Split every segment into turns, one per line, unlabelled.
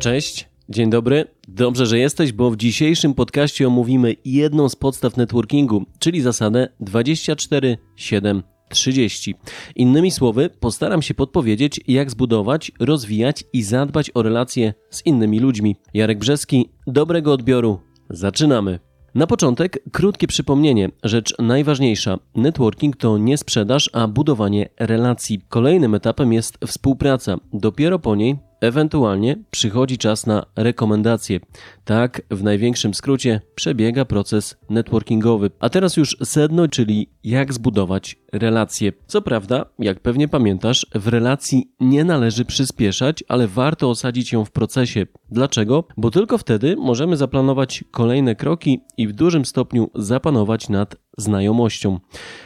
Cześć, dzień dobry. Dobrze, że jesteś, bo w dzisiejszym podcaście omówimy jedną z podstaw networkingu, czyli zasadę 24 7 30. Innymi słowy, postaram się podpowiedzieć, jak zbudować, rozwijać i zadbać o relacje z innymi ludźmi. Jarek Brzeski, dobrego odbioru. Zaczynamy. Na początek krótkie przypomnienie. Rzecz najważniejsza. Networking to nie sprzedaż, a budowanie relacji. Kolejnym etapem jest współpraca. Dopiero po niej Ewentualnie przychodzi czas na rekomendacje. Tak, w największym skrócie przebiega proces networkingowy. A teraz już sedno, czyli jak zbudować relacje. Co prawda, jak pewnie pamiętasz, w relacji nie należy przyspieszać, ale warto osadzić ją w procesie. Dlaczego? Bo tylko wtedy możemy zaplanować kolejne kroki i w dużym stopniu zapanować nad znajomością.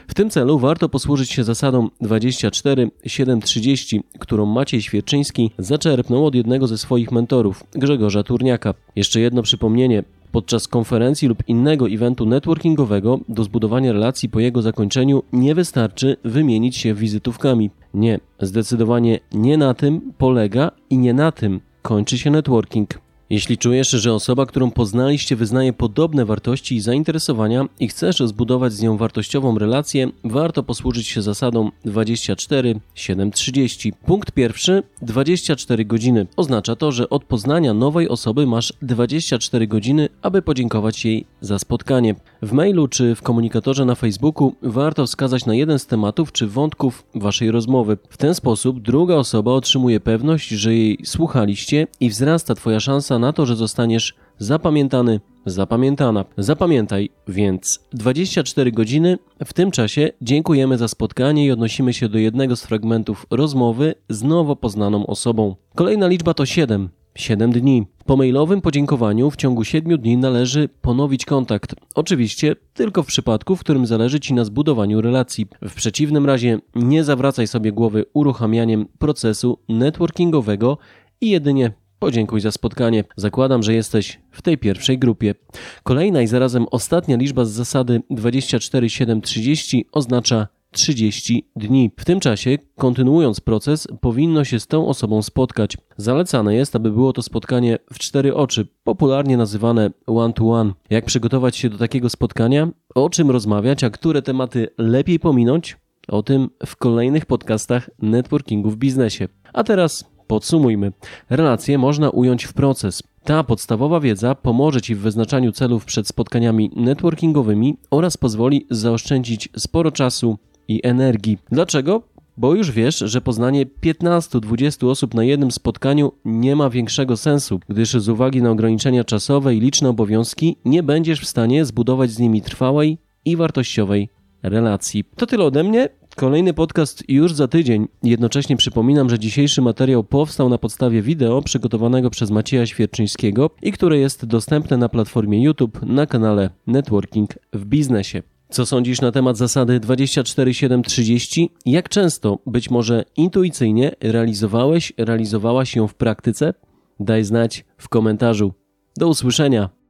W tym celu warto posłużyć się zasadą 24 730, którą Maciej Świerczyński zaczerpnął od jednego ze swoich mentorów, Grzegorza Turniaka. Jeszcze jedno przypomnienie. Podczas konferencji lub innego eventu networkingowego do zbudowania relacji po jego zakończeniu nie wystarczy wymienić się wizytówkami. Nie, zdecydowanie nie na tym polega i nie na tym kończy się networking. Jeśli czujesz, że osoba, którą poznaliście, wyznaje podobne wartości i zainteresowania i chcesz zbudować z nią wartościową relację, warto posłużyć się zasadą 24 7 30. Punkt pierwszy 24 godziny. Oznacza to, że od poznania nowej osoby masz 24 godziny, aby podziękować jej za spotkanie. W mailu czy w komunikatorze na Facebooku warto wskazać na jeden z tematów czy wątków waszej rozmowy. W ten sposób druga osoba otrzymuje pewność, że jej słuchaliście i wzrasta twoja szansa na to, że zostaniesz zapamiętany, zapamiętana. Zapamiętaj więc 24 godziny. W tym czasie dziękujemy za spotkanie i odnosimy się do jednego z fragmentów rozmowy z nowo poznaną osobą. Kolejna liczba to 7. 7 dni. Po mailowym podziękowaniu w ciągu 7 dni należy ponowić kontakt. Oczywiście tylko w przypadku, w którym zależy Ci na zbudowaniu relacji. W przeciwnym razie nie zawracaj sobie głowy uruchamianiem procesu networkingowego i jedynie Podziękuj za spotkanie. Zakładam, że jesteś w tej pierwszej grupie. Kolejna i zarazem ostatnia liczba z zasady 24730 oznacza 30 dni. W tym czasie, kontynuując proces, powinno się z tą osobą spotkać. Zalecane jest, aby było to spotkanie w cztery oczy, popularnie nazywane one-to-one. One. Jak przygotować się do takiego spotkania? O czym rozmawiać, a które tematy lepiej pominąć? O tym w kolejnych podcastach networkingu w biznesie. A teraz Podsumujmy. Relacje można ująć w proces. Ta podstawowa wiedza pomoże Ci w wyznaczaniu celów przed spotkaniami networkingowymi oraz pozwoli zaoszczędzić sporo czasu i energii. Dlaczego? Bo już wiesz, że poznanie 15-20 osób na jednym spotkaniu nie ma większego sensu, gdyż z uwagi na ograniczenia czasowe i liczne obowiązki nie będziesz w stanie zbudować z nimi trwałej i wartościowej relacji. To tyle ode mnie. Kolejny podcast już za tydzień. Jednocześnie przypominam, że dzisiejszy materiał powstał na podstawie wideo przygotowanego przez Macieja Świerczyńskiego i które jest dostępne na platformie YouTube na kanale Networking w Biznesie. Co sądzisz na temat zasady 24-7-30? Jak często, być może intuicyjnie, realizowałeś, realizowałaś ją w praktyce? Daj znać w komentarzu. Do usłyszenia.